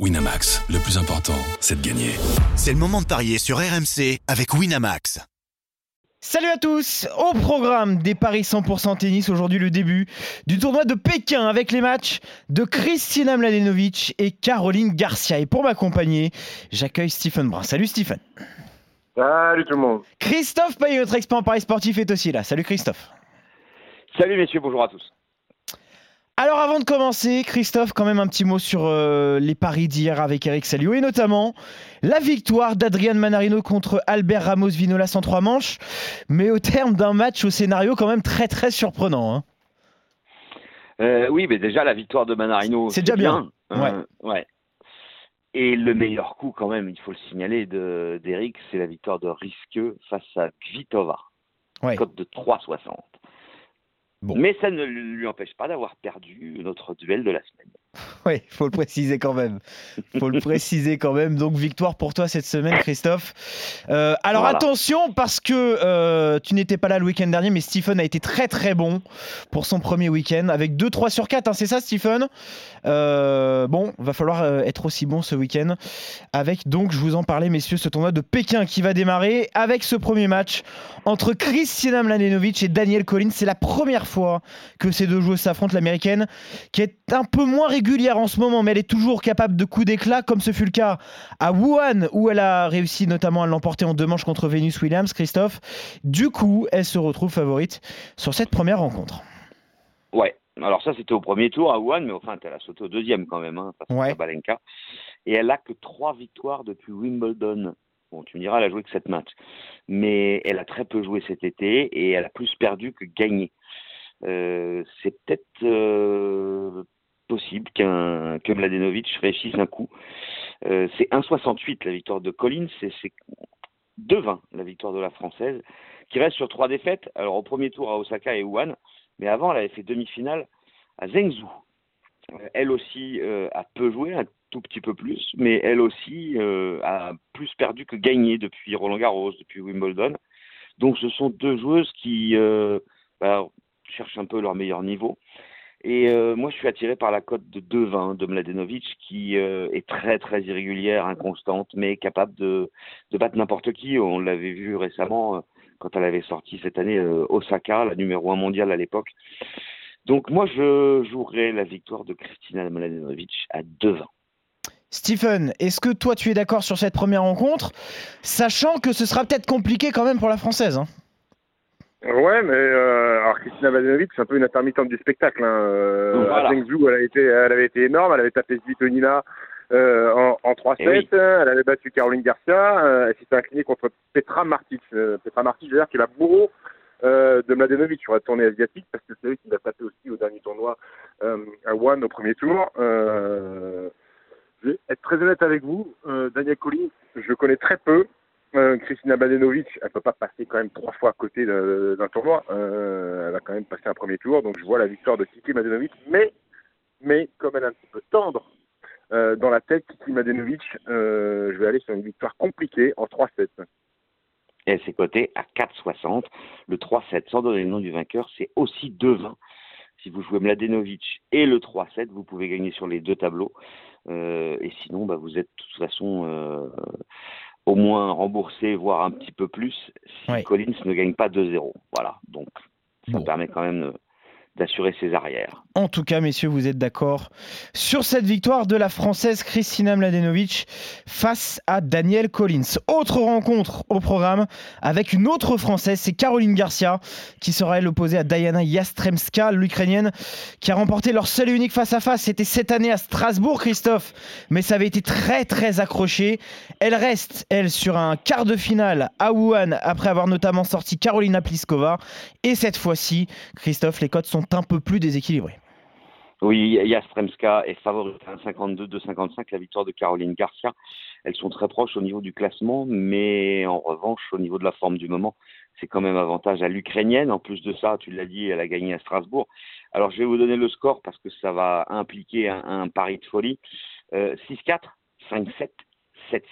Winamax, le plus important, c'est de gagner. C'est le moment de parier sur RMC avec Winamax. Salut à tous Au programme des Paris 100% tennis, aujourd'hui le début du tournoi de Pékin avec les matchs de Kristina Mladenovic et Caroline Garcia. Et pour m'accompagner, j'accueille Stephen Brun. Salut Stephen Salut tout le monde Christophe Payet, notre expert en Paris sportif, est aussi là. Salut Christophe Salut messieurs, bonjour à tous alors avant de commencer, Christophe, quand même un petit mot sur euh, les paris d'hier avec Eric Salio et notamment la victoire d'Adrian Manarino contre Albert Ramos Vinolas en trois manches, mais au terme d'un match au scénario quand même très très surprenant. Hein. Euh, oui, mais déjà la victoire de Manarino, c'est déjà bien. Euh, ouais. Et le meilleur coup quand même, il faut le signaler d'Eric, c'est la victoire de Risqueux face à Kvitova. Ouais. Cote de 3,60. Mais ça ne lui empêche pas d'avoir perdu notre duel de la semaine. Oui, il faut le préciser quand même. Faut le préciser quand même. Donc, victoire pour toi cette semaine, Christophe. Euh, alors, attention, parce que euh, tu n'étais pas là le week-end dernier, mais Stephen a été très très bon pour son premier week-end, avec 2-3 sur 4. Hein, c'est ça, Stephen? Euh, Bon, va falloir être aussi bon ce week-end. Avec, donc, je vous en parlais, messieurs, ce tournoi de Pékin qui va démarrer avec ce premier match entre Kristina Mladenovic et Daniel Collins. C'est la première fois que ces deux joueurs s'affrontent. L'américaine qui est un peu moins régulière en ce moment, mais elle est toujours capable de coups d'éclat, comme ce fut le cas à Wuhan, où elle a réussi notamment à l'emporter en deux manches contre Venus Williams, Christophe. Du coup, elle se retrouve favorite sur cette première rencontre. Ouais, alors ça c'était au premier tour à Wuhan, mais enfin elle a sauté au deuxième quand même, hein, face à Balenka. Et elle a que trois victoires depuis Wimbledon. Bon, tu me diras, elle a joué que sept matchs. Mais elle a très peu joué cet été et elle a plus perdu que gagné. Euh, c'est peut-être euh, possible qu'un que Mladenovic réussisse un coup. Euh, c'est 1,68 la victoire de Collins, c'est 2,20 la victoire de la française, qui reste sur trois défaites. Alors au premier tour à Osaka et Wuhan, mais avant elle avait fait demi-finale à Zhengzhou. Euh, elle aussi euh, a peu joué, un tout petit peu plus, mais elle aussi a plus perdu que gagné depuis Roland Garros, depuis Wimbledon. Donc ce sont deux joueuses qui bah, cherchent un peu leur meilleur niveau. Et euh, moi, je suis attiré par la cote de 2-20 de Mladenovic, qui euh, est très très irrégulière, inconstante, mais capable de, battre n'importe qui. On l'avait vu récemment euh, quand elle avait sorti cette année Osaka, la numéro 1 mondiale à l'époque. Donc moi, je jouerai la victoire de Kristina Mladenovic à 2-20. Stephen, est-ce que toi tu es d'accord sur cette première rencontre, sachant que ce sera peut-être compliqué quand même pour la française hein? Ouais, mais euh, alors Christina Vadenovic, c'est un peu une intermittente du spectacle. Hein. Euh, À Zhengzhou, elle, a été, elle avait été énorme. Elle avait tapé Svitolina euh, en, en 3-7. Eh elle avait battu Caroline Garcia. Euh, elle s'était inclinée contre Petra Martic. Euh, Petra Martic, d'ailleurs, qui est la bourreau euh, de Mladenovic sur la tournée asiatique, parce que c'est lui qui l'a tapé aussi au dernier tournoi à One au premier tour. je vais être très honnête avec vous. Daniel Collins, je le connais très peu. Euh, Christina Badenovic, elle peut pas passer quand même trois fois à côté d'un tournoi. Euh, elle a quand même passé un premier tour, donc je vois la victoire de Kiki Madenovic. Mais, mais comme elle est un petit peu tendre euh, dans la tête, Kiki Madenovic, je vais aller sur une victoire compliquée en 3-7. Et elle s'est cotée à 4,60. Le 3-7, sans donner le nom du vainqueur, c'est aussi 2-20. Si vous jouez Mladenovic et le 3-7, vous pouvez gagner sur les deux tableaux. et sinon, bah, vous êtes de toute façon au moins rembourser, voire un petit peu plus, si Collins ne gagne pas 2-0. Voilà, donc ça permet quand même d'assurer ses arrières. En tout cas, messieurs, vous êtes d'accord sur cette victoire de la Française Christina Mladenovic face à Daniel Collins. Autre rencontre au programme avec une autre Française, c'est Caroline Garcia qui sera elle opposée à Diana Yastremska, l'Ukrainienne, qui a remporté leur seul et unique face-à-face. C'était cette année à Strasbourg, Christophe, mais ça avait été très très accroché. Elle reste, elle, sur un quart de finale à Wuhan après avoir notamment sorti Carolina Pliskova. Et cette fois-ci, Christophe, les cotes sont un peu plus déséquilibrées. Oui, Yastremska est favorite à 1,52, 2,55 la victoire de Caroline Garcia. Elles sont très proches au niveau du classement, mais en revanche, au niveau de la forme du moment, c'est quand même avantage à l'Ukrainienne. En plus de ça, tu l'as dit, elle a gagné à Strasbourg. Alors, je vais vous donner le score parce que ça va impliquer un, pari de folie. 6-4, 5-7, 7-6.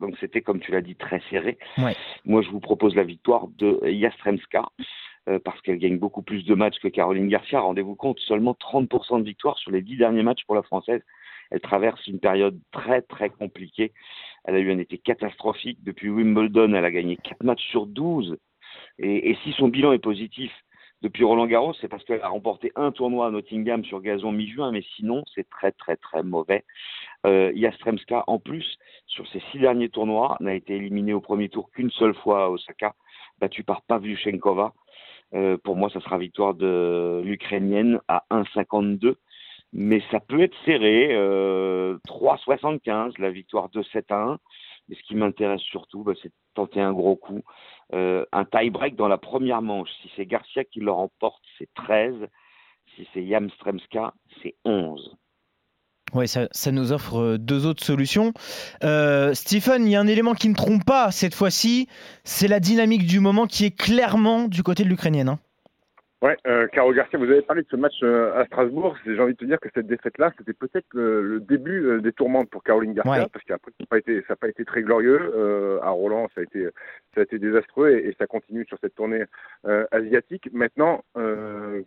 Donc, c'était, comme tu l'as dit, très serré. Moi, je vous propose la victoire de Yastremska. Euh, parce qu'elle gagne beaucoup plus de matchs que Caroline Garcia. Rendez-vous compte, seulement 30% de victoire sur les 10 derniers matchs pour la Française. Elle traverse une période très très compliquée. Elle a eu un été catastrophique. Depuis Wimbledon, elle a gagné 4 matchs sur 12. Et, et si son bilan est positif, depuis Roland Garros, c'est parce qu'elle a remporté un tournoi à Nottingham sur gazon mi-juin, mais sinon, c'est très, très, très mauvais. Euh, Yastremska, en plus, sur ses six derniers tournois, n'a été éliminée au premier tour qu'une seule fois à Osaka, battue par Pavlyuchenkova. Euh, pour moi, ça sera victoire de l'Ukrainienne à 1,52. Mais ça peut être serré. Euh, 3,75, la victoire de 7 à 1. Mais ce qui m'intéresse surtout, bah, c'est de tenter un gros coup. Euh, un tie-break dans la première manche. Si c'est Garcia qui le remporte, c'est 13. Si c'est Yamstremska, c'est 11. Oui, ça, ça, nous offre euh, deux autres solutions. Euh, Stephen, il y a un élément qui ne trompe pas cette fois-ci, c'est la dynamique du moment qui est clairement du côté de l'Ukrainienne. Hein. Ouais, euh, Caro Garcia, vous avez parlé de ce match euh, à Strasbourg. J'ai envie de te dire que cette défaite-là, c'était peut-être le, début euh, des tourmentes pour Caroline Garcia, parce qu'après, ça n'a pas été, ça pas été très glorieux. Euh, à Roland, ça a été, ça a été désastreux et, et ça continue sur cette tournée euh, asiatique. Maintenant,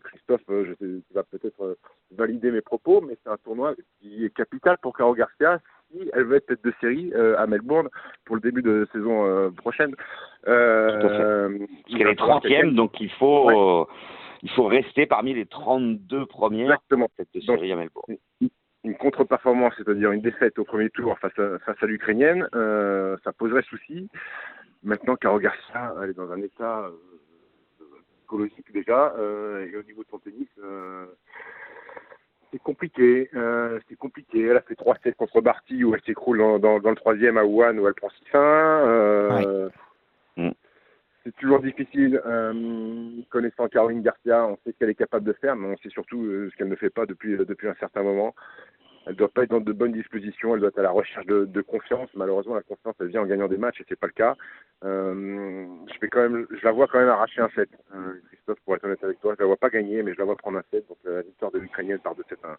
Christophe, je sais, tu vas peut-être valider mes propos, mais c'est un tournoi qui est capital pour Caro Garcia si elle veut être tête de série à Melbourne pour le début de saison prochaine. Euh, Parce qu'elle est troisième, donc il faut. Ouais il faut rester parmi les 32 premières Exactement. de série à Melbourne. Une contre-performance, c'est-à-dire une défaite au premier tour face à, face à l'Ukrainienne, euh, ça poserait souci. Maintenant, Caro Garcia, elle est dans un état euh, psychologique déjà, euh, et au niveau de son tennis, euh, c'est compliqué. Euh, c'est compliqué. Elle a fait 3-7 contre Barty où elle s'écroule dans, dans, dans, le troisième à Wuhan où elle prend 6-1. Euh, ouais. C'est toujours difficile. Euh, connaissant Caroline Garcia, on sait ce qu'elle est capable de faire, mais on sait surtout euh, ce qu'elle ne fait pas depuis, euh, depuis un certain moment. Elle doit pas être dans de bonnes dispositions, elle doit être à la recherche de, de confiance. Malheureusement, la confiance, elle vient en gagnant des matchs et c'est pas le cas. Je, quand même, je la vois quand même arracher un set. Christophe, pour être honnête avec toi, je la vois pas gagner, mais je la vois prendre un set. Donc la victoire de l'Ukrainienne par 2 7 1.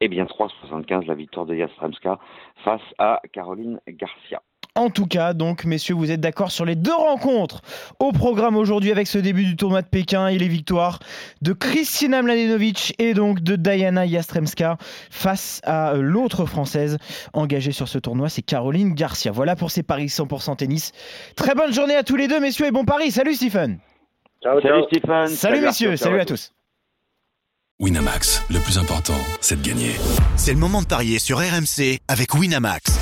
Eh bien, 3,75 la victoire de Yastremska face à Caroline Garcia. En tout cas, donc, messieurs, vous êtes d'accord sur les deux rencontres au programme aujourd'hui avec ce début du tournoi de Pékin et les victoires de Kristina Mladenovic et donc de Diana Yastremska face à l'autre française engagée sur ce tournoi, c'est Caroline Garcia. Voilà pour ces paris 100% tennis. Très bonne journée à tous les deux, messieurs, et bon pari. Salut Stephen. Ciao, salut Stephen. Salut, salut messieurs, salut à tous. Winamax, le plus important, c'est de gagner. C'est le moment de parier sur RMC avec Winamax.